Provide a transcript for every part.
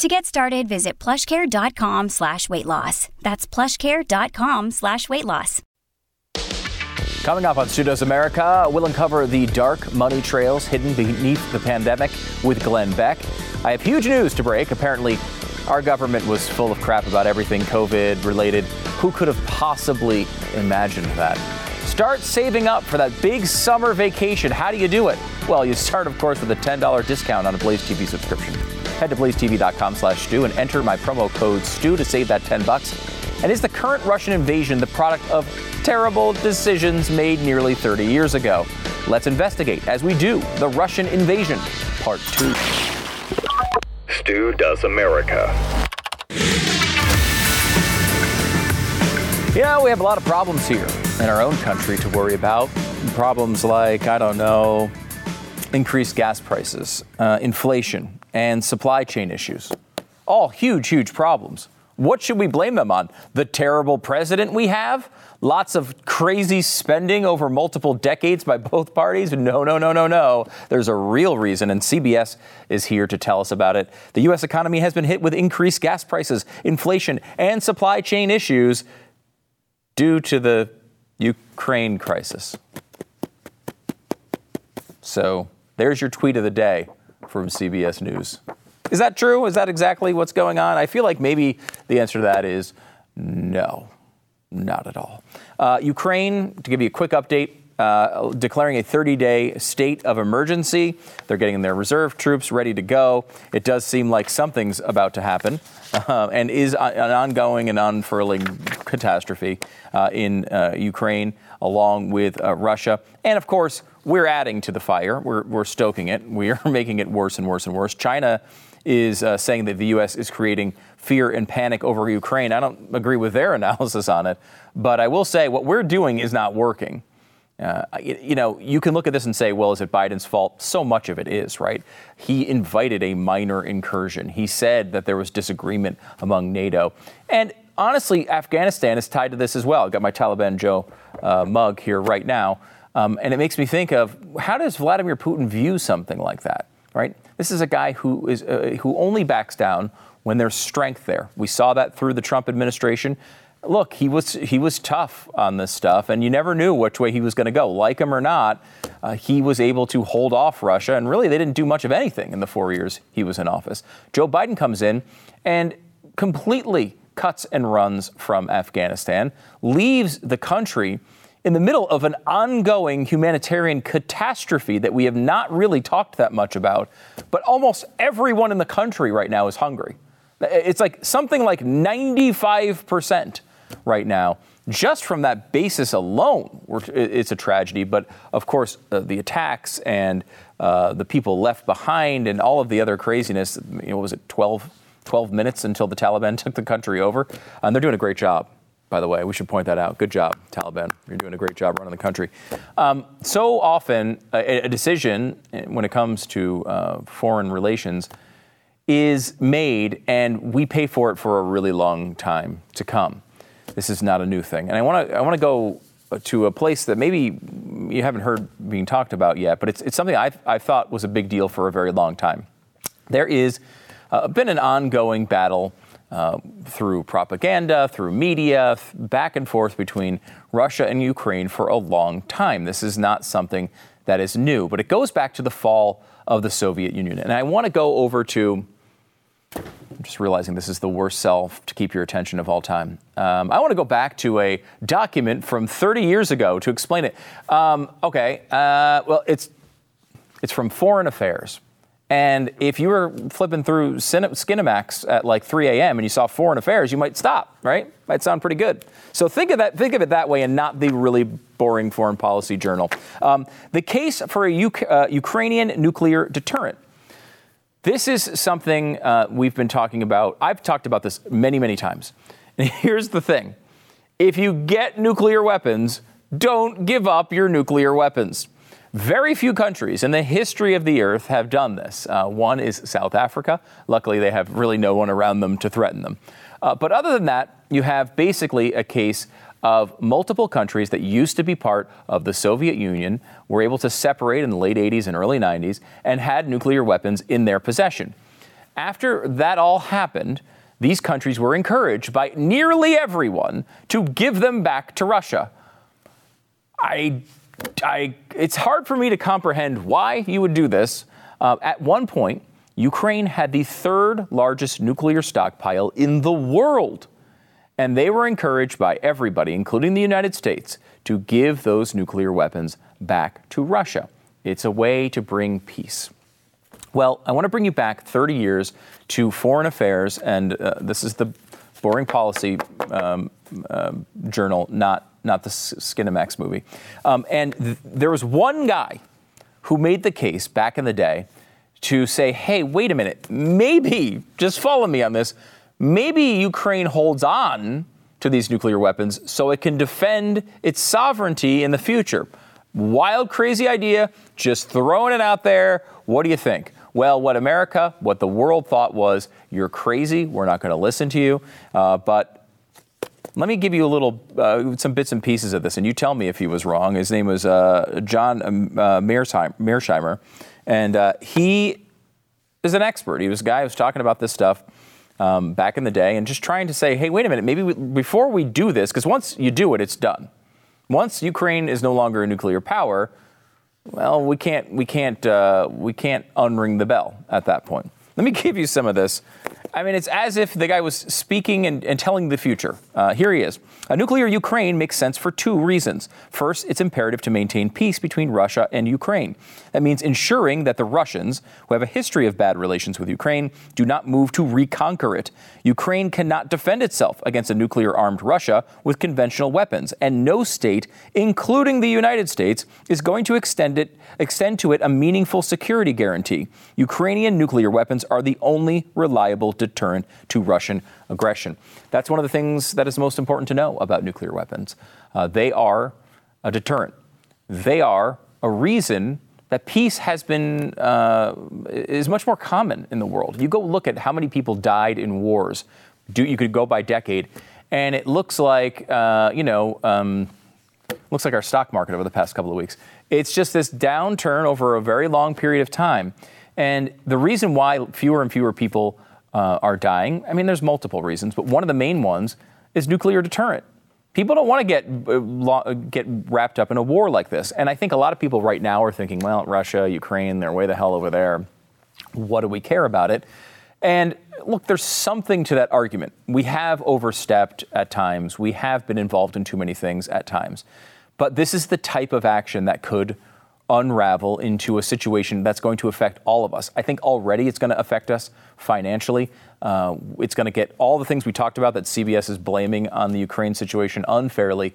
To get started, visit plushcare.com slash weight loss. That's plushcare.com slash weight loss. Coming up on Stu Does America, we'll uncover the dark money trails hidden beneath the pandemic with Glenn Beck. I have huge news to break. Apparently, our government was full of crap about everything COVID related. Who could have possibly imagined that? Start saving up for that big summer vacation. How do you do it? Well, you start, of course, with a $10 discount on a Blaze TV subscription. Head to blazetv.com slash Stu and enter my promo code Stu to save that 10 bucks. And is the current Russian invasion the product of terrible decisions made nearly 30 years ago? Let's investigate, as we do, the Russian invasion, part two. Stu Does America. You know, we have a lot of problems here in our own country to worry about. Problems like, I don't know, increased gas prices, uh, inflation, and supply chain issues. All huge, huge problems. What should we blame them on? The terrible president we have? Lots of crazy spending over multiple decades by both parties? No, no, no, no, no. There's a real reason, and CBS is here to tell us about it. The U.S. economy has been hit with increased gas prices, inflation, and supply chain issues due to the Ukraine crisis. So there's your tweet of the day from CBS News. Is that true? Is that exactly what's going on? I feel like maybe the answer to that is no, not at all. Uh, Ukraine, to give you a quick update, uh, declaring a 30 day state of emergency. They're getting their reserve troops ready to go. It does seem like something's about to happen uh, and is an ongoing and unfurling catastrophe uh, in uh, Ukraine along with uh, Russia. And of course, we're adding to the fire, we're, we're stoking it, we are making it worse and worse and worse. China is uh, saying that the U.S. is creating fear and panic over Ukraine. I don't agree with their analysis on it, but I will say what we're doing is not working. Uh, you know, you can look at this and say, well, is it Biden's fault? So much of it is, right? He invited a minor incursion. He said that there was disagreement among NATO. And honestly, Afghanistan is tied to this as well. I've got my Taliban Joe uh, mug here right now. Um, and it makes me think of how does Vladimir Putin view something like that, right? This is a guy who is uh, who only backs down when there's strength there. We saw that through the Trump administration. Look, he was he was tough on this stuff, and you never knew which way he was going to go. Like him or not, uh, he was able to hold off Russia, and really they didn't do much of anything in the four years he was in office. Joe Biden comes in and completely cuts and runs from Afghanistan, leaves the country in the middle of an ongoing humanitarian catastrophe that we have not really talked that much about, but almost everyone in the country right now is hungry. It's like something like 95% right now. Just from that basis alone, it's a tragedy. But of course, uh, the attacks and uh, the people left behind and all of the other craziness, you know, was it 12, 12 minutes until the Taliban took the country over? And they're doing a great job by the way. We should point that out. Good job, Taliban. You're doing a great job running the country. Um, so often, a, a, decision eh, when it comes to uh, foreign relations is made, and we pay for it for a really long time to come. This is not a new thing. And I want to I want to go to a place that maybe you haven't heard being talked about yet, but it's, it's something I've, i thought was a big deal for a very long time. There is uh, been an ongoing battle uh, through propaganda, through media, back and forth between Russia and Ukraine for a long time. This is not something that is new, but it goes back to the fall of the Soviet Union. And I want to go over to, I'm just realizing this is the worst self to keep your attention of all time. Um, I want to go back to a document from 30 years ago to explain it. Um, okay, uh, well, it's, it's from Foreign Affairs. And if you were flipping through Skinamax at like 3 a.m. and you saw Foreign Affairs, you might stop, right? Might sound pretty good. So think of that. Think of it that way, and not the really boring foreign policy journal. Um, the case for a U- uh, Ukrainian nuclear deterrent. This is something uh, we've been talking about. I've talked about this many, many times. And here's the thing: if you get nuclear weapons, don't give up your nuclear weapons. Very few countries in the history of the earth have done this. Uh, one is South Africa. Luckily, they have really no one around them to threaten them. Uh, but other than that, you have basically a case of multiple countries that used to be part of the Soviet Union were able to separate in the late 80s and early 90s and had nuclear weapons in their possession. After that all happened, these countries were encouraged by nearly everyone to give them back to Russia. I, I, it's hard for me to comprehend why you would do this. Uh, at one point, Ukraine had the third largest nuclear stockpile in the world. And they were encouraged by everybody, including the United States, to give those nuclear weapons back to Russia. It's a way to bring peace. Well, I want to bring you back 30 years to foreign affairs, and uh, this is the Boring Policy um, uh, Journal, not not the Skinamax movie. Um, and th- there was one guy who made the case back in the day to say, "Hey, wait a minute, maybe just follow me on this. Maybe Ukraine holds on to these nuclear weapons so it can defend its sovereignty in the future." Wild, crazy idea, just throwing it out there. What do you think? Well, what America, what the world thought was, you're crazy. We're not going to listen to you. Uh, but let me give you a little, uh, some bits and pieces of this, and you tell me if he was wrong. His name was uh, John um, uh, Mearsheimer, and uh, he is an expert. He was a guy who was talking about this stuff um, back in the day and just trying to say, hey, wait a minute, maybe we, before we do this, because once you do it, it's done. Once Ukraine is no longer a nuclear power, well, we can't, we can't, uh, we can't unring the bell at that point. Let me give you some of this. I mean, it's as if the guy was speaking and, and telling the future. Uh, here he is. A nuclear Ukraine makes sense for two reasons. First, it's imperative to maintain peace between Russia and Ukraine. That means ensuring that the Russians, who have a history of bad relations with Ukraine, do not move to reconquer it. Ukraine cannot defend itself against a nuclear armed Russia with conventional weapons, and no state, including the United States, is going to extend it extend to it a meaningful security guarantee. Ukrainian nuclear weapons are the only reliable deterrent to Russian aggression. That's one of the things that is most important to know about nuclear weapons. Uh, they are a deterrent. They are a reason that peace has been uh, is much more common in the world. You go look at how many people died in wars. Do, you could go by decade, and it looks like uh, you know um, looks like our stock market over the past couple of weeks. It's just this downturn over a very long period of time, and the reason why fewer and fewer people uh, are dying. I mean, there's multiple reasons, but one of the main ones is nuclear deterrent. People don't want to get uh, get wrapped up in a war like this, and I think a lot of people right now are thinking, well, Russia, Ukraine, they're way the hell over there. What do we care about it? And look, there's something to that argument. We have overstepped at times. We have been involved in too many things at times. But this is the type of action that could unravel into a situation that's going to affect all of us. I think already it's going to affect us financially. Uh, it's going to get all the things we talked about that CBS is blaming on the Ukraine situation unfairly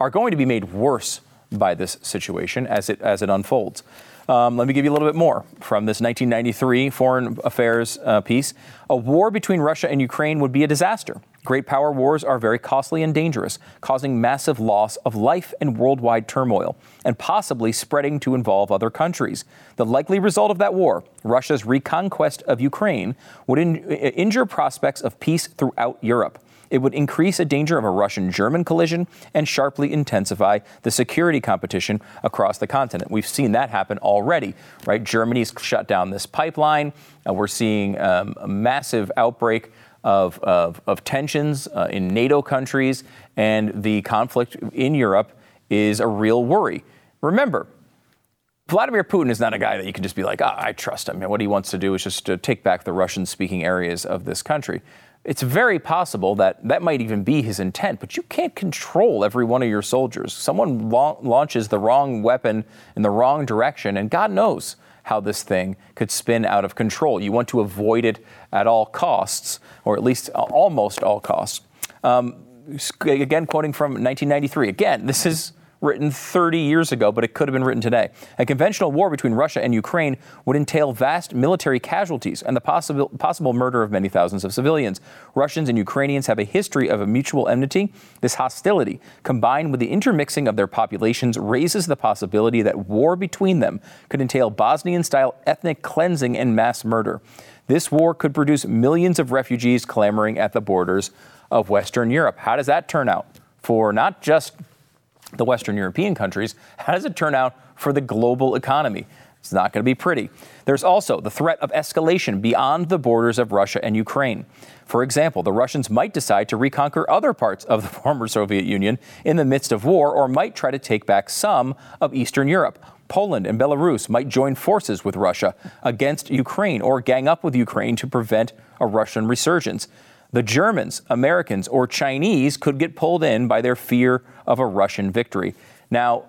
are going to be made worse by this situation as it as it unfolds. Um, let me give you a little bit more from this 1993 Foreign Affairs uh, piece. A war between Russia and Ukraine would be a disaster. Great power wars are very costly and dangerous, causing massive loss of life and worldwide turmoil, and possibly spreading to involve other countries. The likely result of that war, Russia's reconquest of Ukraine, would in- injure prospects of peace throughout Europe. It would increase a danger of a Russian German collision and sharply intensify the security competition across the continent. We've seen that happen already, right? Germany's shut down this pipeline. Uh, we're seeing um, a massive outbreak of, of, of tensions uh, in NATO countries, and the conflict in Europe is a real worry. Remember, Vladimir Putin is not a guy that you can just be like, ah, I trust him. And what he wants to do is just to take back the Russian speaking areas of this country it's very possible that that might even be his intent, but you can't control every one of your soldiers. Someone la- launches the wrong weapon in the wrong direction, and God knows how this thing could spin out of control. You want to avoid it at all costs, or at least almost all costs. Um, again, quoting from 1993. Again, this is written 30 years ago, but it could have been written today. A conventional war between Russia and Ukraine would entail vast military casualties and the possible, possible murder of many thousands of civilians. Russians and Ukrainians have a history of a mutual enmity. This hostility, combined with the intermixing of their populations, raises the possibility that war between them could entail Bosnian style ethnic cleansing and mass murder. This war could produce millions of refugees clamoring at the borders of Western Europe. How does that turn out for not just the Western European countries? How does it turn out for the global economy? It's not going to be pretty. There's also the threat of escalation beyond the borders of Russia and Ukraine. For example, the Russians might decide to reconquer other parts of the former Soviet Union in the midst of war or might try to take back some of Eastern Europe. Poland and Belarus might join forces with Russia against Ukraine or gang up with Ukraine to prevent a Russian resurgence. The Germans, Americans, or Chinese could get pulled in by their fear of a Russian victory. Now,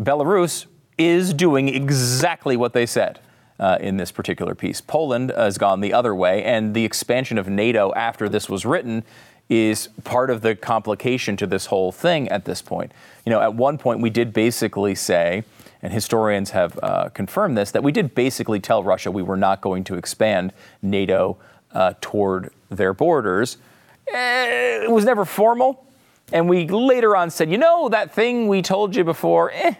Belarus is doing exactly what they said. Uh, in this particular piece. Poland has gone the other way, and the expansion of NATO after this was written is part of the complication to this whole thing at this point. You know, at one point we did basically say, and historians have uh, confirmed this, that we did basically tell Russia we were not going to expand NATO uh, toward their borders. Eh, it was never formal. And we later on said, you know, that thing we told you before, eh,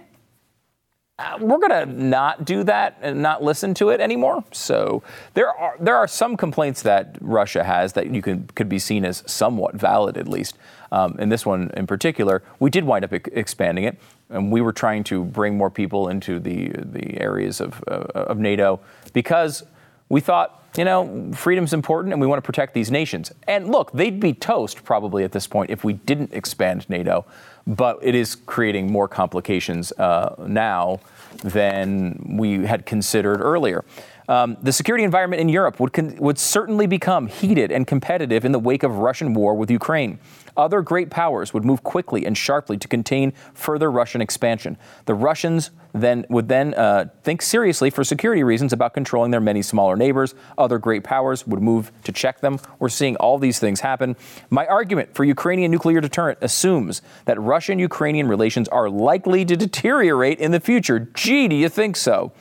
uh, we're going to not do that and not listen to it anymore. So there are there are some complaints that Russia has that you can could be seen as somewhat valid, at least. Um, and this one in particular, we did wind up expanding it, and we were trying to bring more people into the the areas of uh, of NATO because we thought. You know, freedom's important and we want to protect these nations. And look, they'd be toast probably at this point if we didn't expand NATO but it is creating more complications uh, now than we had considered earlier. Um, the security environment in Europe would, con- would certainly become heated and competitive in the wake of Russian war with Ukraine. Other great powers would move quickly and sharply to contain further Russian expansion. The Russians then would then uh, think seriously for security reasons about controlling their many smaller neighbors. Other great powers would move to check them. We're seeing all these things happen. My argument for Ukrainian nuclear deterrent assumes that Russian-Ukrainian relations are likely to deteriorate in the future. Gee, do you think so?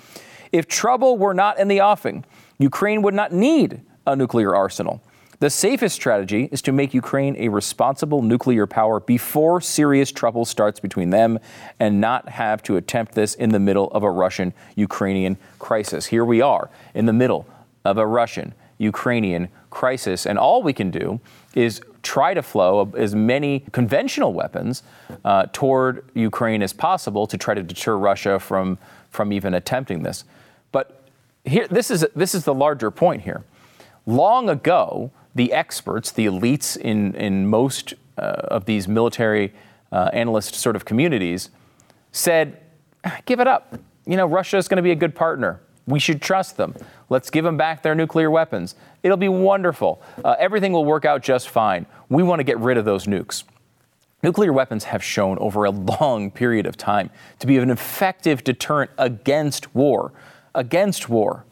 If trouble were not in the offing, Ukraine would not need a nuclear arsenal. The safest strategy is to make Ukraine a responsible nuclear power before serious trouble starts between them and not have to attempt this in the middle of a Russian Ukrainian crisis. Here we are in the middle of a Russian Ukrainian crisis, and all we can do is try to flow as many conventional weapons uh, toward Ukraine as possible to try to deter Russia from, from even attempting this. But here, this is, this is the larger point here. Long ago, the experts, the elites in, in most uh, of these military uh, analyst sort of communities, said, give it up. You know, Russia is going to be a good partner. We should trust them. Let's give them back their nuclear weapons. It'll be wonderful. Uh, everything will work out just fine. We want to get rid of those nukes. Nuclear weapons have shown over a long period of time to be an effective deterrent against war. Against war.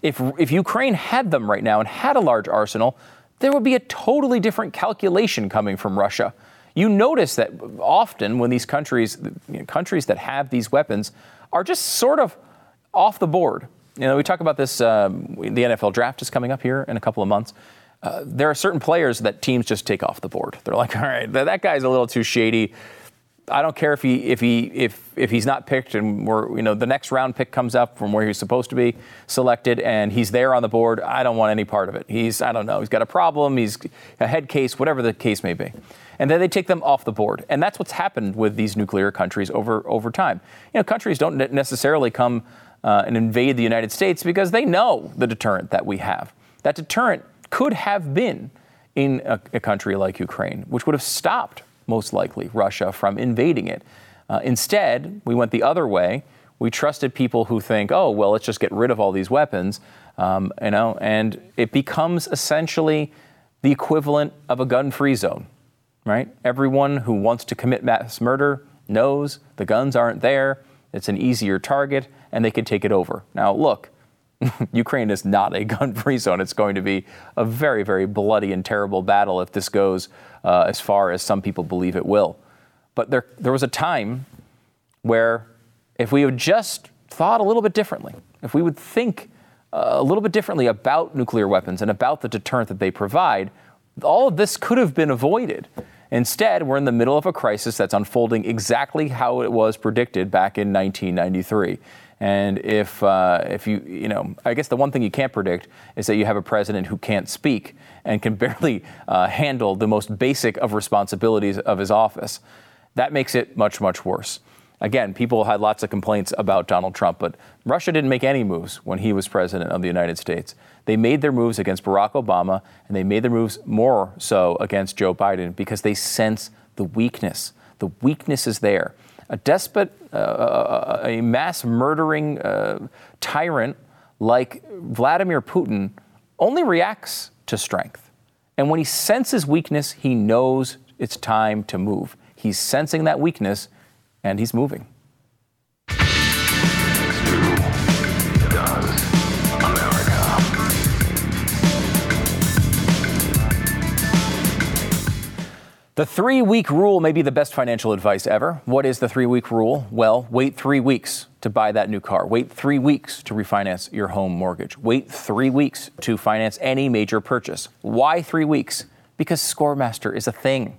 If, if Ukraine had them right now and had a large arsenal, there would be a totally different calculation coming from Russia. You notice that often when these countries, you know, countries that have these weapons, are just sort of off the board. You know, we talk about this. Um, the NFL draft is coming up here in a couple of months. Uh, there are certain players that teams just take off the board. They're like, all right, that guy's a little too shady. I don't care if he if he if if he's not picked and we're you know the next round pick comes up from where he's supposed to be selected and he's there on the board. I don't want any part of it. He's I don't know. He's got a problem. He's a head case, whatever the case may be. And then they take them off the board. And that's what's happened with these nuclear countries over over time. You know, countries don't necessarily come uh, and invade the United States because they know the deterrent that we have. That deterrent could have been in a, a country like Ukraine, which would have stopped most likely, Russia from invading it. Uh, instead, we went the other way. We trusted people who think, oh, well, let's just get rid of all these weapons, um, you know, and it becomes essentially the equivalent of a gun-free zone, right? Everyone who wants to commit mass murder knows the guns aren't there. It's an easier target, and they can take it over. Now, look, Ukraine is not a gun free zone. It's going to be a very, very bloody and terrible battle if this goes uh, as far as some people believe it will. But there, there was a time where if we had just thought a little bit differently, if we would think uh, a little bit differently about nuclear weapons and about the deterrent that they provide, all of this could have been avoided. Instead, we're in the middle of a crisis that's unfolding exactly how it was predicted back in 1993. And if, uh, if you, you know, I guess the one thing you can't predict is that you have a president who can't speak and can barely uh, handle the most basic of responsibilities of his office. That makes it much, much worse. Again, people had lots of complaints about Donald Trump, but Russia didn't make any moves when he was president of the United States. They made their moves against Barack Obama, and they made their moves more so against Joe Biden because they sense the weakness. The weakness is there. A despot, uh, a mass murdering uh, tyrant like Vladimir Putin only reacts to strength. And when he senses weakness, he knows it's time to move. He's sensing that weakness and he's moving. The three week rule may be the best financial advice ever. What is the three week rule? Well, wait three weeks to buy that new car. Wait three weeks to refinance your home mortgage. Wait three weeks to finance any major purchase. Why three weeks? Because Scoremaster is a thing.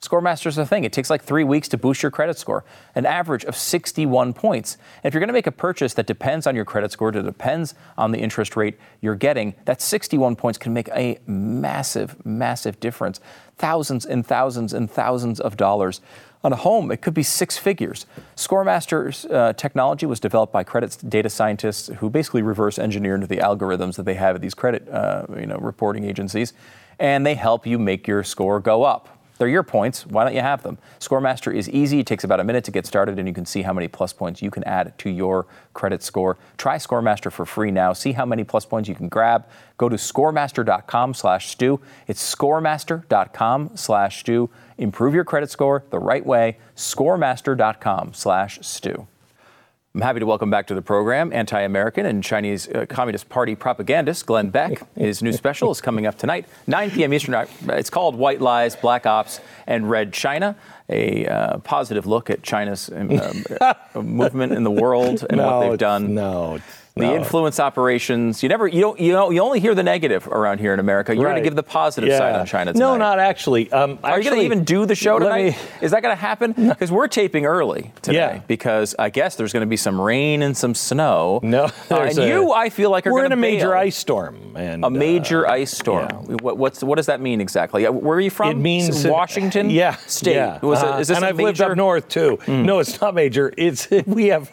Scoremaster is a thing. It takes like three weeks to boost your credit score, an average of 61 points. And if you're going to make a purchase that depends on your credit score, that depends on the interest rate you're getting, that 61 points can make a massive, massive difference. Thousands and thousands and thousands of dollars. On a home, it could be six figures. Scoremaster's uh, technology was developed by credit data scientists who basically reverse engineer into the algorithms that they have at these credit uh, you know, reporting agencies, and they help you make your score go up. They're your points. Why don't you have them? Scoremaster is easy. It takes about a minute to get started, and you can see how many plus points you can add to your credit score. Try Scoremaster for free now. See how many plus points you can grab. Go to scoremaster.com slash Stu. It's scoremaster.com slash Stu. Improve your credit score the right way. Scoremaster.com slash Stu. I'm happy to welcome back to the program anti American and Chinese uh, Communist Party propagandist Glenn Beck. His new special is coming up tonight, 9 p.m. Eastern. It's called White Lies, Black Ops, and Red China, a uh, positive look at China's um, movement in the world and no, what they've done. No, the no. influence operations. You never, you don't, you know, you only hear the negative around here in America. You're Right. going to give the positive Yeah. side on China tonight. No, not actually. Um, Are you going to even do the show tonight? me- Is that going to happen? Because we're taping early today. Yeah. Because I guess there's going to be some rain and some snow. No, Uh, and a- you, I feel like, are we're in a major ice storm, and A major uh, ice storm. yeah. What, what's what does that mean exactly? Uh, Where are you from? It means Washington. Yeah, State. Yeah. Was it, this and a I've lived major- Hmm. up north too. No, it's not major. It's we have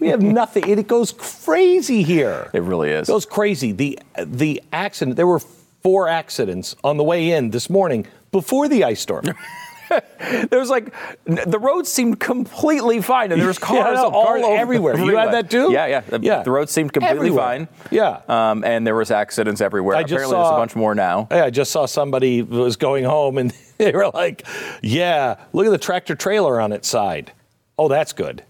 we have nothing. It goes crazy here. It really is. It goes crazy. The the accident. There were four accidents on the way in this morning before the ice storm. There was like the roads seemed completely fine, and there was Yeah, I cars all cars over everywhere. You had that too? Yeah, yeah. The, Yeah. the roads seemed completely Everywhere. fine. Yeah. Um, and there was accidents everywhere. I Apparently, there's a bunch more now. Hey, I just saw somebody was going home and they were like, "Yeah, look at the tractor trailer on its side." Oh, that's good.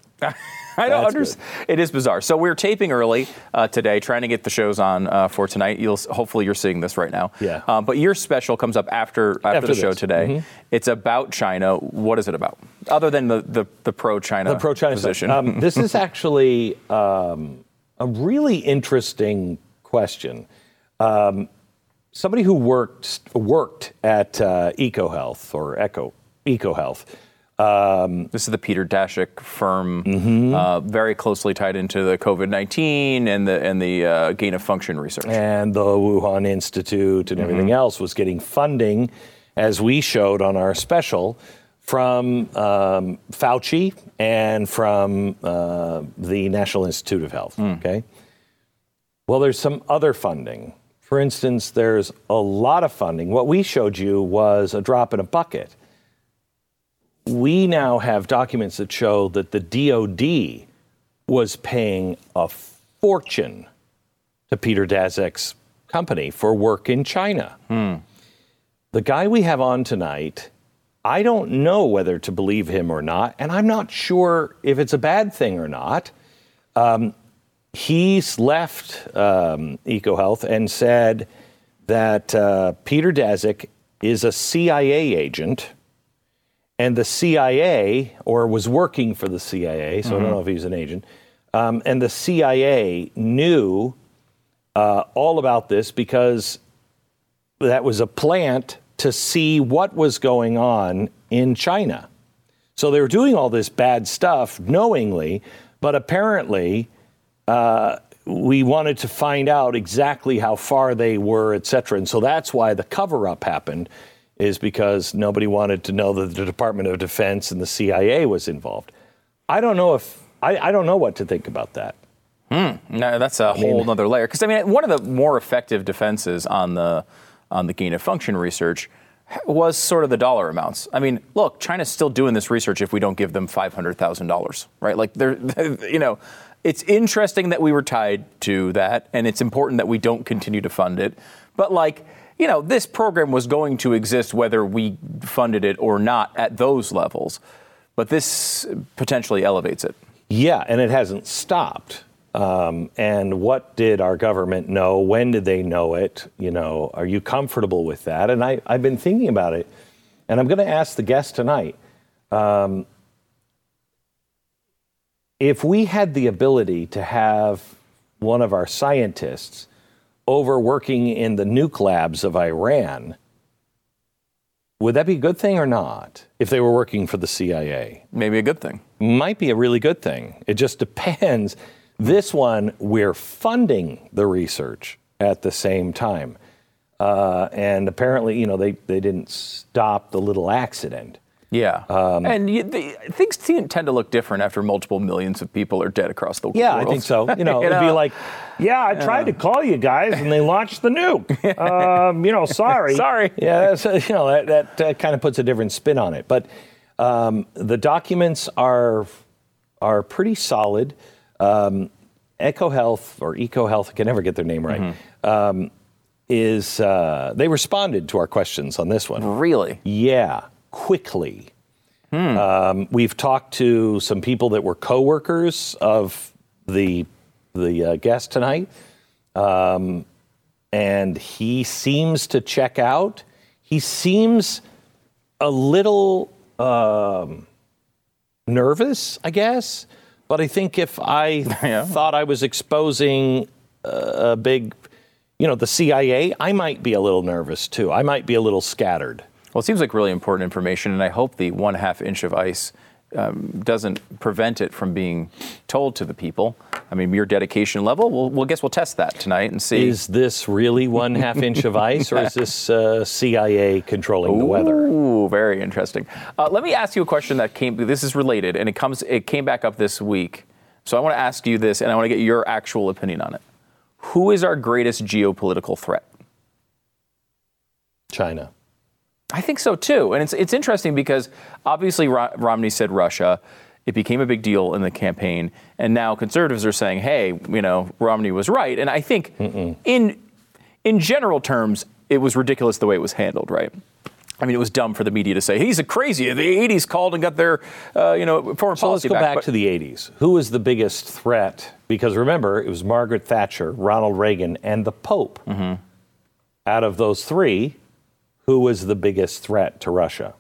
I don't understand. It is bizarre. So we're taping early uh, today, trying to get the shows on uh, for tonight. You'll hopefully you're seeing this right now. Yeah. Um, but your special comes up after after, After the show this. Mm-hmm. today. It's about China. What is it about? Other than the the, the pro China the pro-China position. Um, this is actually um, a really interesting question. Um, somebody who worked worked at uh, EcoHealth or Eco EcoHealth. This is the Peter Daszak firm, Mm-hmm. uh, very closely tied into the COVID nineteen and the and the uh, gain of function research. and the Wuhan Institute and everything else was getting funding, as we showed on our special, from um, Fauci and from uh, the National Institute of Health. Okay. Well, there's some other funding. For instance, there's a lot of funding. What we showed you was a drop in a bucket. We now have documents that show that the DoD was paying a fortune to Peter Daszak's company for work in China. The guy we have on tonight, I don't know whether to believe him or not, and I'm not sure if it's a bad thing or not. Um, he's left um, EcoHealth and said that uh, Peter Daszak is a CIA agent and the CIA, or was working for the CIA, so I don't know if he was an agent, um, and the CIA knew uh, all about this because that was a plant to see what was going on in China. So they were doing all this bad stuff knowingly, but apparently uh, we wanted to find out exactly how far they were, et cetera. And so that's why the cover up happened, is because nobody wanted to know that the Department of Defense and the CIA was involved. I don't know if, I, I don't know what to think about that. Hmm. No, that's a whole other layer. Because I mean, one of the more effective defenses on the on the gain of function research was sort of the dollar amounts. I mean, look, China's still doing this research if we don't give them five hundred thousand dollars, right? Like, they're, you know, it's interesting that we were tied to that, and it's important that we don't continue to fund it. But like, you know, this program was going to exist whether we funded it or not at those levels. But this potentially elevates it. Yeah, and it hasn't stopped. Um, and what did our government know? When did they know it? You know, are you comfortable with that? And I, I've been thinking about it, and I'm going to ask the guest tonight. Um, if we had the ability to have one of our scientists over working in the nuke labs of Iran, would that be a good thing or not? If they were working for the CIA? Maybe a good thing. might be a really good thing. It just depends. This one, we're funding the research at the same time. Uh, and apparently, you know, they, they didn't stop the little accident. Yeah. Um, and you, the, things tend to look different after multiple millions of people are dead across the Yeah, world. Yeah, I think so. You know, You it'd be like, yeah, I tried to call you guys and they launched the nuke. um, you know, sorry. Sorry. Yeah, that's, uh, you know, that, that uh, kind of puts a different spin on it. But um, the documents are are pretty solid. Um, EcoHealth or EcoHealth, I can never get their name right. Um, is uh, they responded to our questions on this one? Really? Yeah, quickly. Um, we've talked to some people that were coworkers of the the uh, guest tonight, um, and he seems to check out. He seems a little um, nervous, I guess. But I think if I Yeah. thought I was exposing a big, you know, the CIA, I might be a little nervous too. I might be a little scattered. Well, it seems like really important information, and I hope the one half inch of ice um, doesn't prevent it from being told to the people. I mean, your dedication level, we'll, we'll guess we'll test that tonight and see. Is this really one half inch of ice, or is this uh, CIA controlling the weather? Ooh, very interesting. Uh, let me ask you a question that came. This is related, and it comes. It came back up this week. So I want to ask you this, and I want to get your actual opinion on it. Who is our greatest geopolitical threat? China. I think so too, and it's it's interesting because obviously Ro- Romney said Russia. It became a big deal in the campaign, and now conservatives are saying, "Hey, you know, Romney was right." And I think in in general terms, it was ridiculous the way it was handled, right? I mean, it was dumb for the media to say he's a crazy. The '80s called and got their, uh, you know, foreign So let's policy go back but- to the 80s. Who was the biggest threat? Because remember, it was Margaret Thatcher, Ronald Reagan, and the Pope. Out of those three, who was the biggest threat to Russia?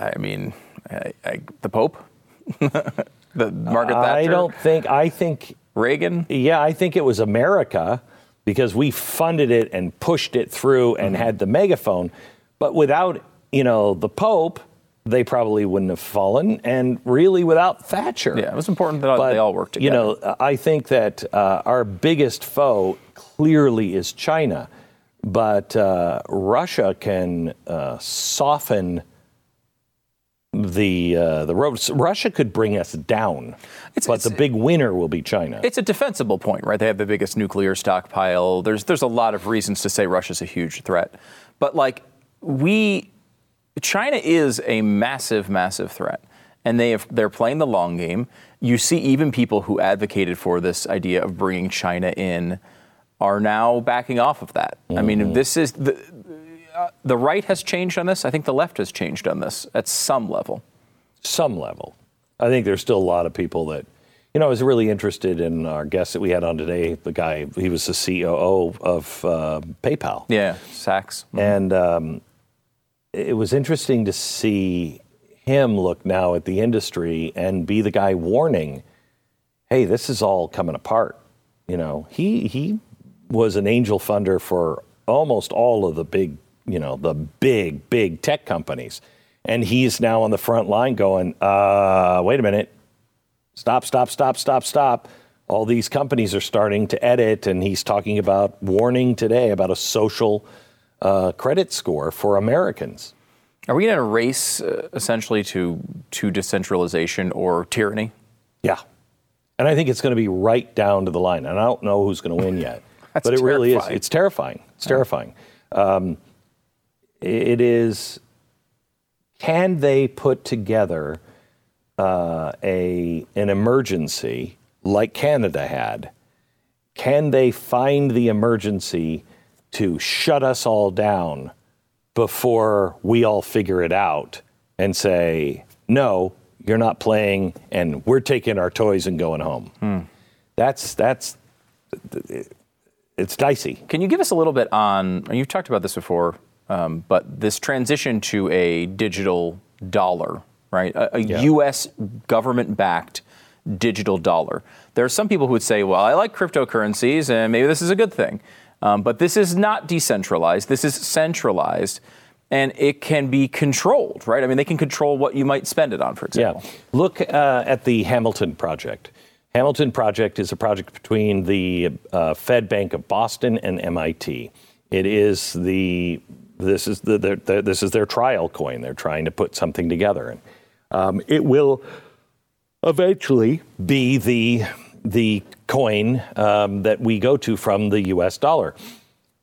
I mean, I, I, the Pope, the Margaret Thatcher, I don't think, I think, Reagan. yeah, I think it was America because we funded it and pushed it through and Mm-hmm. had the megaphone. But without, you know, the Pope, they probably wouldn't have fallen. And really without Thatcher. Yeah, it was important that But, they all worked together. You know, I think that uh, our biggest foe clearly is China, but uh, Russia can uh, soften the uh, the road. Russia could bring us down, It's- but it's- the big winner will be China. It's a defensible point, right? They have the biggest nuclear stockpile. There's there's a lot of reasons to say Russia's a huge threat. But like we China is a massive massive threat. And they have they're playing the long game. You see even people who advocated for this idea of bringing China in are now backing off of that. I mean, this is the uh, the right has changed on this. I think the left has changed on this at some level. Some level. I think there's still a lot of people that. You know, I was really interested in our guest that we had on today. The guy, he was the CEO of uh, PayPal. Yeah, Sacks. And um, it was interesting to see him look now at the industry and be the guy warning, "Hey, this is all coming apart." You know, he he was an angel funder for almost all of the big, you know, the big big tech companies, and he's now on the front line going, uh, "Wait a minute, stop, stop, stop, stop, stop." All these companies are starting to edit, and he's talking about warning today about a social uh, credit score for Americans. Are we in a race uh, essentially to to decentralization or tyranny? Yeah. And I think it's going to be right down to the line. And I don't know who's going to win yet. That's but it really is. It's terrifying. It's terrifying. Um, it is. Can they put together uh, a an emergency like Canada had? Can they find the emergency to shut us all down before we all figure it out and say, no, you're not playing, and we're taking our toys and going home? That's that's it's dicey. Can you give us a little bit on? You've talked about this before, um, but this transition to a digital dollar, right? A, a Yeah. U.S. government-backed digital dollar. There are some people who would say, "Well, I like cryptocurrencies, and maybe this is a good thing," um, but this is not decentralized. This is centralized. And it can be controlled, right? I mean, they can control what you might spend it on, for example. Yeah. Look uh, at the Hamilton Project. Hamilton Project is a project between the uh, Fed Bank of Boston and MIT. It is the this is the, this is their trial coin. They're trying to put something together, and um, it will eventually be the the coin um, that we go to from the U.S. dollar.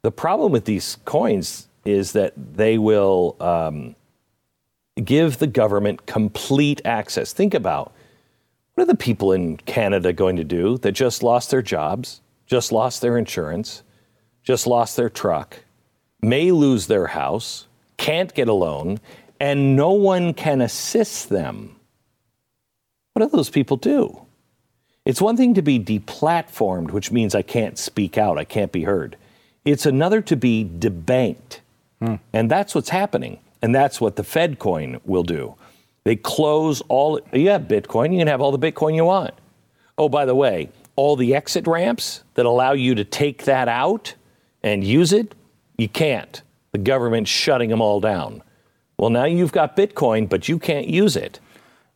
The problem with these coins is that they will um, give the government complete access. Think about what are the people in Canada going to do that just lost their jobs, just lost their insurance, just lost their truck, may lose their house, can't get a loan, and no one can assist them? What do those people do? It's one thing to be deplatformed, which means I can't speak out, I can't be heard. It's another to be debanked. Hmm. And that's what's happening. And that's what the Fed coin will do. They close all, you have Bitcoin, you can have all the Bitcoin you want. Oh, by the way, all the exit ramps that allow you to take that out and use it, you can't. The government's shutting them all down. Well, now you've got Bitcoin, but you can't use it.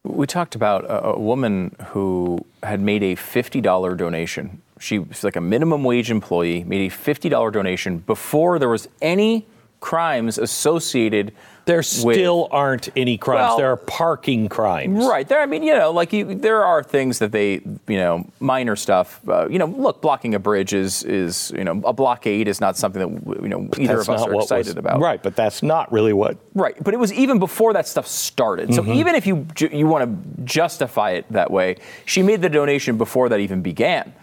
We talked about a, a woman who had made a $50 donation. She was like a minimum wage employee, made a $50 donation before there was any crimes associated There with- still aren't any crimes. Well- there are parking crimes. Right there, I mean, you know, like you, there are things that they, you know, minor stuff. Uh, you know, look, blocking a bridge is, is, you know, a blockade is not something that you know either of us are excited was, about. Right, but that's not really what. Right, but it was even before that stuff started. So even if you ju- you want to justify it that way, she made the donation before that even began.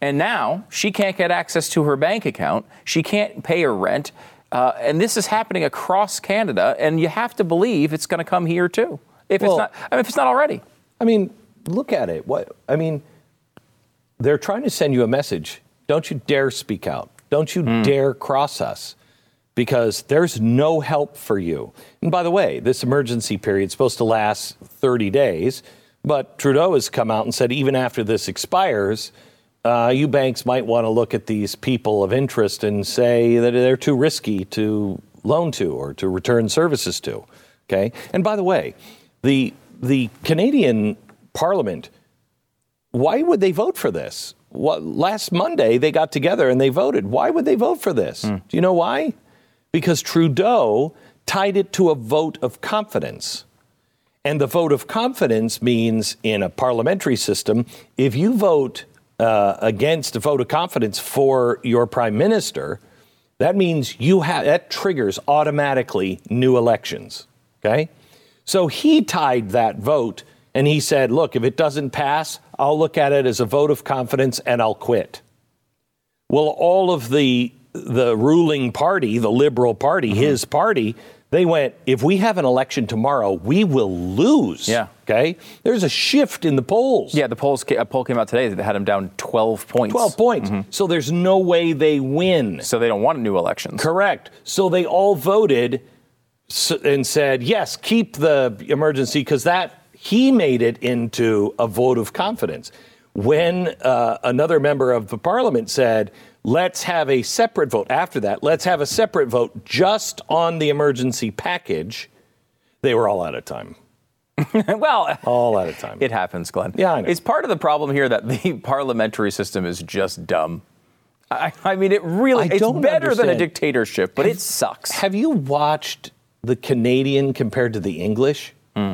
And now she can't get access to her bank account. She can't pay her rent. Uh, and this is happening across Canada, and you have to believe it's going to come here too. If Well- it's not, I mean, if it's not already. I mean, look at it. What I mean, they're trying to send you a message. Don't you dare speak out. Don't you dare cross us, because there's no help for you. And by the way, this emergency period is supposed to last 30 days, but Trudeau has come out and said even after this expires. Uh, you banks might want to look at these people of interest and say that they're too risky to loan to or to return services to. Okay. And by the way, the the Canadian Parliament, why would they vote for this? What, last Monday they got together and they voted. Why would they vote for this? Do you know why? Because Trudeau tied it to a vote of confidence. And the vote of confidence means in a parliamentary system, if you vote uh, against a vote of confidence for your prime minister, that means you have that triggers automatically new elections. Okay, so he tied that vote and he said, "Look, if it doesn't pass, I'll look at it as a vote of confidence and I'll quit." Well, all of the the ruling party, the Liberal Party, Mm-hmm. his party, they went, if we have an election tomorrow, we will lose. Yeah. Okay? There's a shift in the polls. Yeah, the polls a poll came out today that had him down 12 points. 12 points. Mm-hmm. So there's no way they win. So they don't want new elections. Correct. So they all voted and said, yes, keep the emergency because that he made it into a vote of confidence. When uh, another member of the parliament said, let's have a separate vote after that, let's have a separate vote just on the emergency package, they were all out of time. well, All out of time. it happens, Glenn. Yeah, I know. It's part of the problem here that the parliamentary system is just dumb. I, I mean, it really, I it's better than a dictatorship, but it sucks. Have you watched the Canadian compared to the English? Hmm.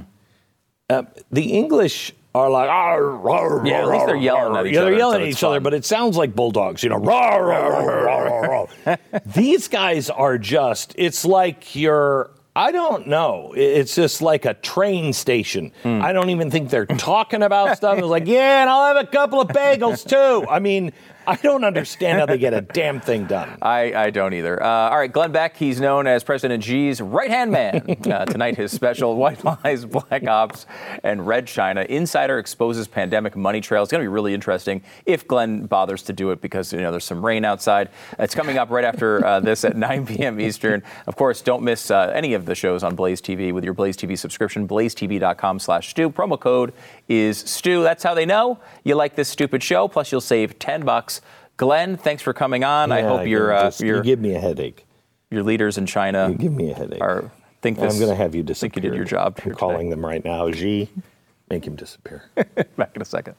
Uh, the English are like, "Arr, rawr, Yeah, at least they're yelling rawr." at each yeah, other, they're yelling so at each other, but it sounds like bulldogs, you know. "Rawr, rawr, rawr, rawr, rawr, rawr." These guys are just, it's like you're, I don't know. It's just like a train station. Hmm. I don't even think they're talking about stuff. It's like, yeah, and I'll have a couple of bagels too. I mean, I don't understand how they get a damn thing done. I, I don't either. Uh, all right, Glenn Beck, he's known as President Xi's right hand man. Uh, tonight, his special White Lies, Black Ops, and Red China Insider exposes pandemic money trail. It's going to be really interesting if Glenn bothers to do it because you know there's some rain outside. It's coming up right after uh, this at 9 p.m. Eastern. Of course, don't miss uh, any of the shows on Blaze TV with your Blaze TV subscription. BlazeTV.com slash Stu. Promo code is Stu. That's how they know you like this stupid show. Plus, you'll save 10 bucks. Glenn, thanks for coming on. I hope your you uh, your you give me a headache. your leaders in China You give me a headache. are think I'm going to have you disappear. Think you did your job. Here calling them right now. Xi, make him disappear. Back in a second.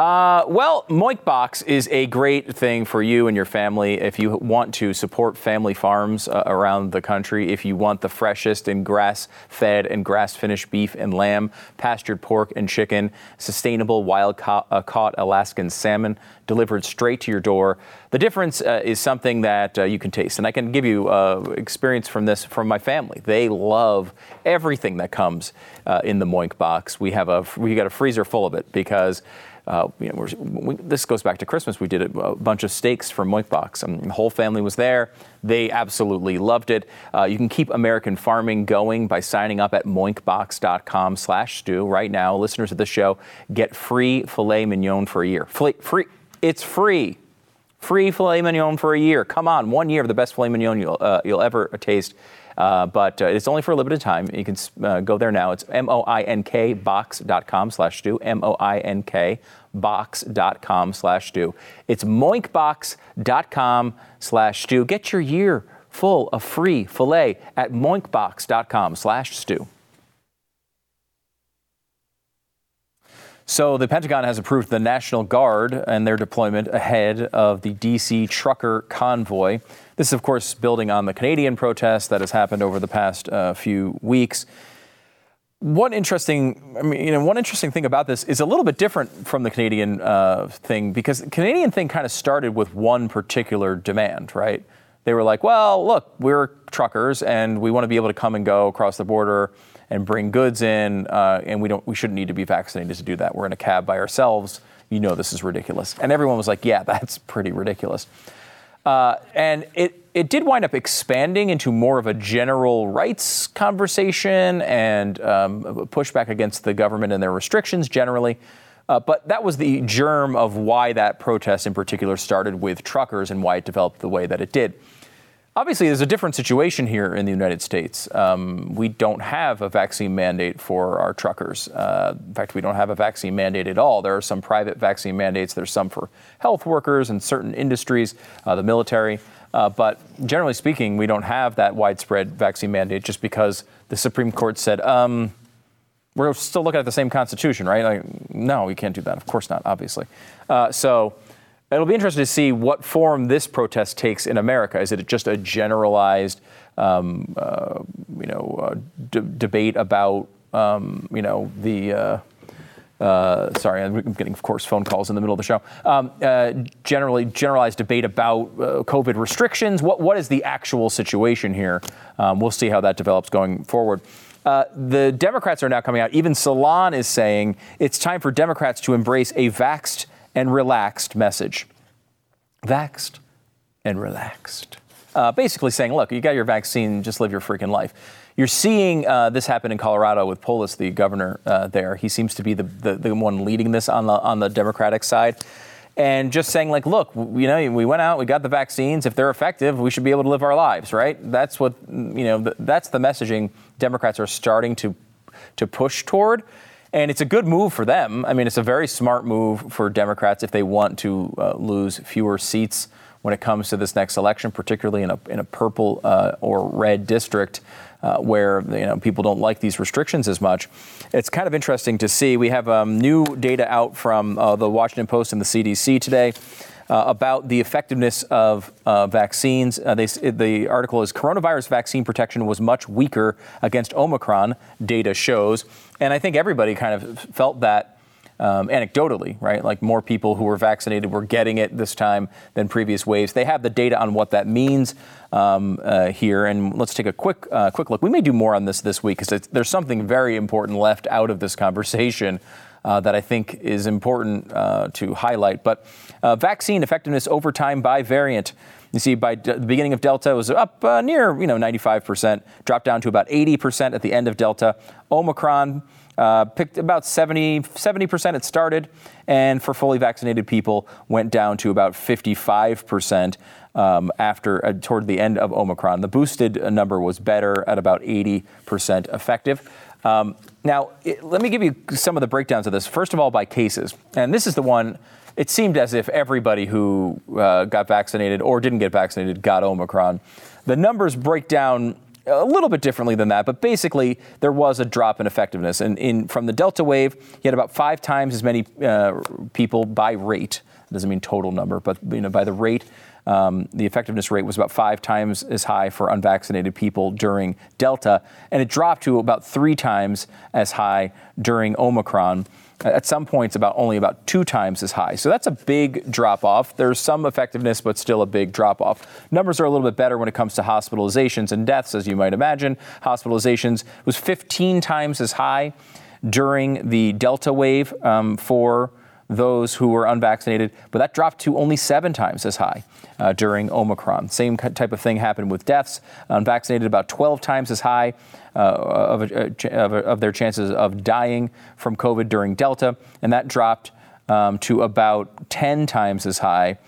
Uh, well, Moinkbox is a great thing for you and your family if you want to support family farms uh, around the country. If you want the freshest and grass-fed and grass-finished beef and lamb, pastured pork and chicken, sustainable wild-caught uh, caught Alaskan salmon delivered straight to your door. The difference uh, is something that uh, you can taste, and I can give you uh, experience from this from my family. They love everything that comes in the Moink box. We have a we got a freezer full of it because. Uh, you know, we, this goes back to Christmas. We did a, a bunch of steaks from Moink Box. and the whole family was there. They absolutely loved it. Uh, you can keep American farming going by signing up at moinkbox.com slash Stu. Right now, listeners of this show get free filet mignon for a year. Free, free. It's free. Free filet mignon for a year. Come on, one year of the best filet mignon you'll, uh, you'll ever taste. Uh, but uh, it's only for a limited time. You can uh, go there now. It's M-O-I-N-K box.com slash Stu. M-O-I-N-K box.com slash Stu. It's moinkbox.com slash Stu. Get your year full of free filet at moinkbox.com slash Stu. So the Pentagon has approved the National Guard and their deployment ahead of the DC trucker convoy. This is, of course, building on the Canadian protest that has happened over the past uh, few weeks. One interesting, I mean, you know, one interesting thing about this is a little bit different from the Canadian uh, thing because the Canadian thing kind of started with one particular demand, right? They were like, well, look, we're truckers and we want to be able to come and go across the border and bring goods in, uh, and we don't, we shouldn't need to be vaccinated to do that. We're in a cab by ourselves. You know, this is ridiculous. And everyone was like, yeah, that's pretty ridiculous. Uh, and it, it did wind up expanding into more of a general rights conversation and um, pushback against the government and their restrictions generally. Uh, but that was the germ of why that protest in particular started with truckers and why it developed the way that it did. Obviously, there's a different situation here in the United States. Um, we don't have a vaccine mandate for our truckers. Uh, in fact, we don't have a vaccine mandate at all. There are some private vaccine mandates. There's some for health workers and certain industries, uh, the military. Uh, but generally speaking, we don't have that widespread vaccine mandate just because the Supreme Court said, um, we're still looking at the same Constitution, right? Like, no, we can't do that. Of course not, obviously. Uh, so it'll be interesting to see what form this protest takes in America. Is it just a generalized, um, uh, you know, uh, d- debate about, um, you know, the uh, sorry, I'm getting, of course, phone calls in the middle of the show. Um, uh, generally, generalized debate about uh, COVID restrictions. What what is the actual situation here? Um, we'll see how that develops going forward. Uh, the Democrats are now coming out. Even Salon is saying it's time for Democrats to embrace a vaxed and relaxed message. Vaxed and relaxed. Uh, basically saying, look, you got your vaccine, just live your freaking life. You're seeing uh, this happen in Colorado with Polis, the governor uh, there. He seems to be the, the, the one leading this on the on the Democratic side. and just saying like, look, you know, we went out, we got the vaccines. If they're effective, we should be able to live our lives, right? That's what you know. That's the messaging Democrats are starting to to push toward. And it's a good move for them. I mean, it's a very smart move for Democrats if they want to uh, lose fewer seats when it comes to this next election, particularly in a, in a purple uh, or red district. Uh, where you know people don't like these restrictions as much. It's kind of interesting to see. We have um, new data out from uh, the Washington Post and the CDC today. Uh, about the effectiveness of uh, vaccines. Uh, they, the article is coronavirus vaccine protection was much weaker against Omicron, data shows. And I think everybody kind of felt that um, anecdotally, right? Like more people who were vaccinated were getting it this time than previous waves. They have the data on what that means um, uh, here, and let's take a quick uh, quick look. We may do more on this this week because there's something very important left out of this conversation. Uh, that I think is important uh, to highlight. But uh, vaccine effectiveness over time by variant. You see, by d- the beginning of Delta, it was up uh, near you know 95%, dropped down to about 80% at the end of Delta. Omicron uh, picked about 70, 70% it started, and for fully vaccinated people, went down to about 55% um, after uh, toward the end of Omicron. The boosted number was better at about 80% effective. Um, now, it, let me give you some of the breakdowns of this. First of all, by cases. And this is the one, it seemed as if everybody who uh, got vaccinated or didn't get vaccinated got Omicron. The numbers break down a little bit differently than that, but basically there was a drop in effectiveness. And in, from the Delta wave, you had about five times as many uh, people by rate. It doesn't mean total number, but you know by the rate. Um, the effectiveness rate was about five times as high for unvaccinated people during Delta, and it dropped to about three times as high during Omicron at some points about only about two times as high. So that's a big drop off. There's some effectiveness, but still a big drop off. Numbers are a little bit better when it comes to hospitalizations and deaths, as you might imagine. Hospitalizations was 15 times as high during the Delta wave um, for those who were unvaccinated, but that dropped to only seven times as high uh, during Omicron. Same type of thing happened with deaths. Unvaccinated about 12 times as high uh, of, a, of, a, of, their chances of dying from COVID during Delta, and that dropped um, to about 10 times as high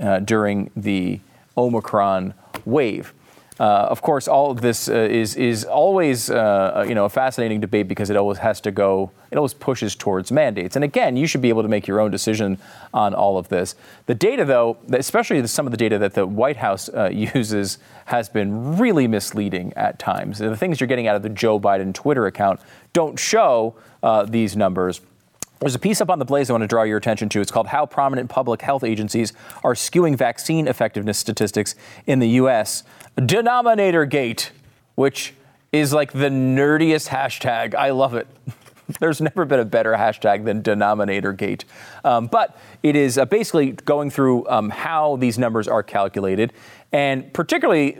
uh, during the Omicron wave. Uh, of course, all of this uh, is is always uh, uh, you know a fascinating debate because it always has to go. It always pushes towards mandates. And again, you should be able to make your own decision on all of this. The data, though, especially some of the data that the White House uh, uses, has been really misleading at times. The things you're getting out of the Joe Biden Twitter account don't show these numbers. There's a piece up on the Blaze I want to draw your attention to. It's called How Prominent Public Health Agencies Are Skewing Vaccine Effectiveness Statistics in the U.S. Denominator Gate, which is like the nerdiest hashtag. I love it. There's never been a better hashtag than Denominator Gate. Um, but it is uh, basically going through um, how these numbers are calculated and particularly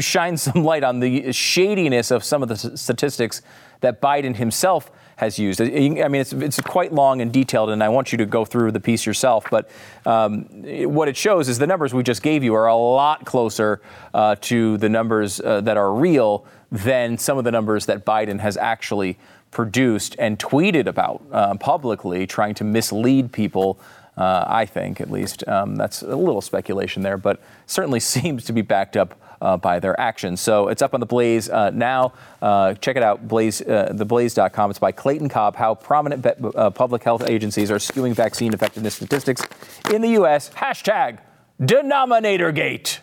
shine some light on the shadiness of some of the statistics that Biden himself has used. I mean, it's, it's quite long and detailed, and I want you to go through the piece yourself. But um, what it shows is the numbers we just gave you are a lot closer uh, to the numbers uh, that are real than some of the numbers that Biden has actually produced and tweeted about uh, publicly, trying to mislead people. Uh, I think, at least. Um, that's a little speculation there, but certainly seems to be backed up uh, by their actions. So it's up on the Blaze uh, now. Uh, check it out, Blaze, uh, theblaze.com. It's by Clayton Cobb. How prominent be- uh, public health agencies are skewing vaccine effectiveness statistics in the U.S. Hashtag Denominator Gate.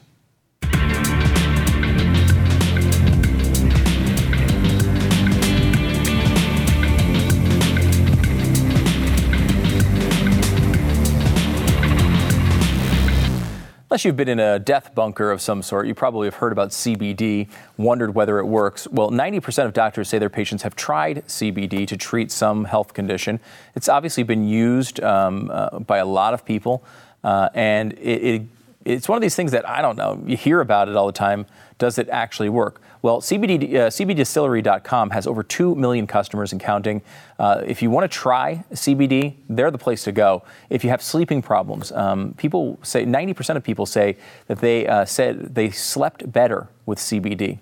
Unless you've been in a death bunker of some sort, you probably have heard about CBD, wondered whether it works. Well, 90% of doctors say their patients have tried CBD to treat some health condition. It's obviously been used um, uh, by a lot of people, uh, and it, it, it's one of these things that I don't know. You hear about it all the time. Does it actually work? Well, CBD, uh, CBDistillery.com has over 2 million customers and counting. Uh, if you want to try CBD, they're the place to go. If you have sleeping problems, um, people say 90% of people say that they uh, said they slept better with CBD.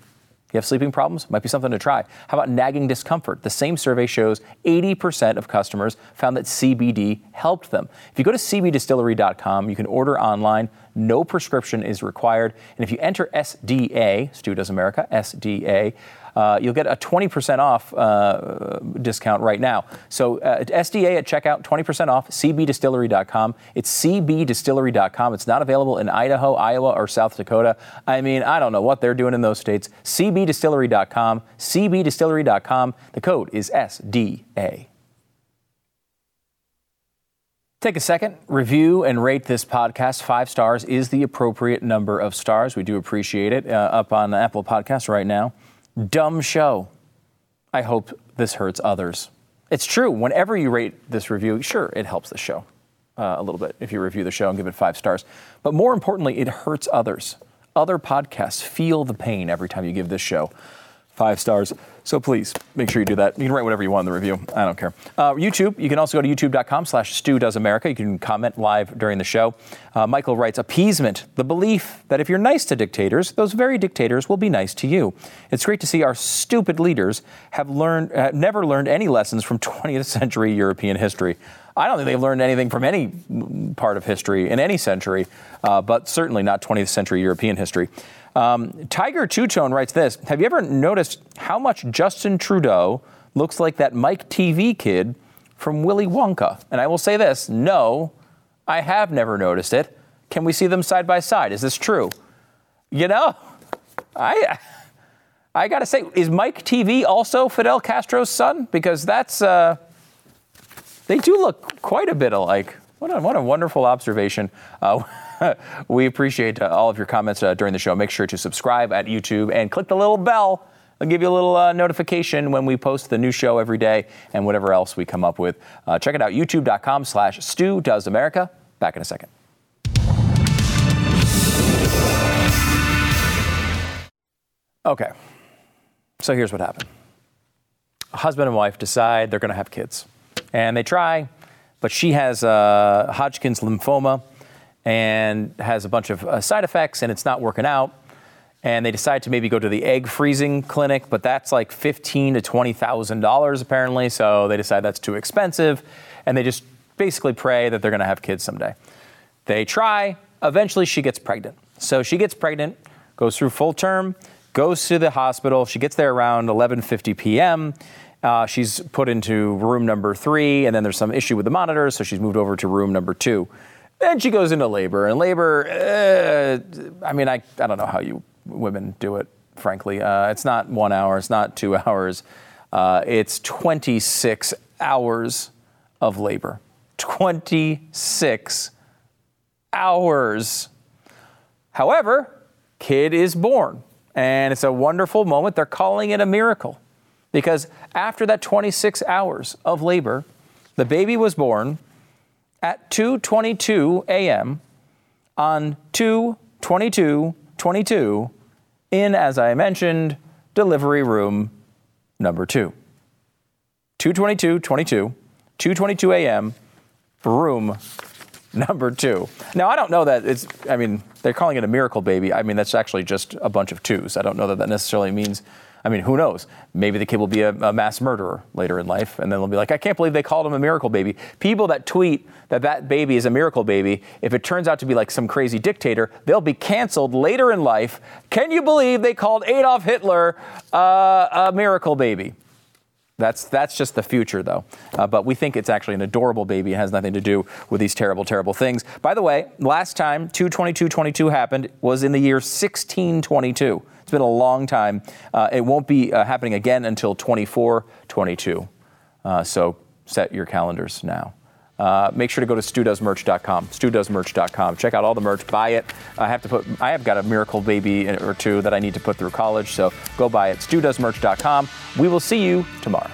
You have sleeping problems? Might be something to try. How about nagging discomfort? The same survey shows 80% of customers found that CBD helped them. If you go to cbdistillery.com, you can order online. No prescription is required. And if you enter SDA, Stu Does America, SDA, uh, you'll get a 20% off uh, discount right now. So uh, SDA at checkout, 20% off, cbdistillery.com. It's cbdistillery.com. It's not available in Idaho, Iowa, or South Dakota. I mean, I don't know what they're doing in those states. cbdistillery.com, cbdistillery.com. The code is SDA. Take a second, review and rate this podcast. Five stars is the appropriate number of stars. We do appreciate it. Uh, up on the Apple Podcasts right now. Dumb show. I hope this hurts others. It's true. Whenever you rate this review, sure, it helps the show uh, a little bit if you review the show and give it five stars. But more importantly, it hurts others. Other podcasts feel the pain every time you give this show five stars. So please make sure you do that. You can write whatever you want in the review. I don't care. Uh, YouTube, you can also go to youtube.com slash Stu Does America. You can comment live during the show. Uh, Michael writes, appeasement, the belief that if you're nice to dictators, those very dictators will be nice to you. It's great to see our stupid leaders have learned, uh, never learned any lessons from 20th century European history. I don't think they've learned anything from any part of history in any century, uh, but certainly not 20th century European history. Um, Tiger Two Tone writes this Have you ever noticed how much Justin Trudeau looks like that Mike Teavee kid from Willy Wonka? And I will say this no, I have never noticed it. Can we see them side by side? Is this true? You know, I. I gotta say, is Mike Teavee also Fidel Castro's son? Because that's, uh, they do look quite a bit alike. What a, what a wonderful observation. Uh, we appreciate uh, all of your comments uh, during the show. Make sure to subscribe at YouTube and click the little bell. I'll give you a little uh, notification when we post the new show every day and whatever else we come up with. Uh, check it out, youtube.com slash Stu Does America. Back in a second. Okay, so here's what happened. A husband and wife decide they're going to have kids. And they try, but she has uh, Hodgkin's lymphoma and has a bunch of uh, side effects and it's not working out. And they decide to maybe go to the egg freezing clinic, but that's like fifteen to twenty thousand dollars apparently. So they decide that's too expensive, and they just basically pray that they're going to have kids someday. They try. Eventually, she gets pregnant. So she gets pregnant, goes through full term, goes to the hospital. She gets there around 11:50 p.m. Uh, she's put into room number three, and then there's some issue with the monitors, so she's moved over to room number two. Then she goes into labor, and labor, uh, I mean, I, I don't know how you women do it, frankly. Uh, it's not one hour, it's not two hours, uh, it's 26 hours of labor. 26 hours. However, kid is born, and it's a wonderful moment. They're calling it a miracle because after that 26 hours of labor, the baby was born at 2:22 a.m. on 2:22:22 in as I mentioned delivery room number 2. 2:22:22 2:22 a.m. room number 2. Now I don't know that it's I mean they're calling it a miracle baby. I mean that's actually just a bunch of twos. I don't know that that necessarily means I mean, who knows? Maybe the kid will be a, a, mass murderer later in life, and then they'll be like, I can't believe they called him a miracle baby. People that tweet that that baby is a miracle baby, if it turns out to be like some crazy dictator, they'll be canceled later in life. Can you believe they called Adolf Hitler uh, a miracle baby? That's, that's just the future, though. Uh, but we think it's actually an adorable baby. It has nothing to do with these terrible, terrible things. By the way, last time 22222 happened was in the year 1622. It's been a long time. Uh, it won't be uh, happening again until 2422. Uh, so set your calendars now. Uh, make sure to go to studoesmerch.com. Studoesmerch.com. Check out all the merch. Buy it. I have to put. I have got a miracle baby or two that I need to put through college. So go buy it. Studoesmerch.com. We will see you tomorrow.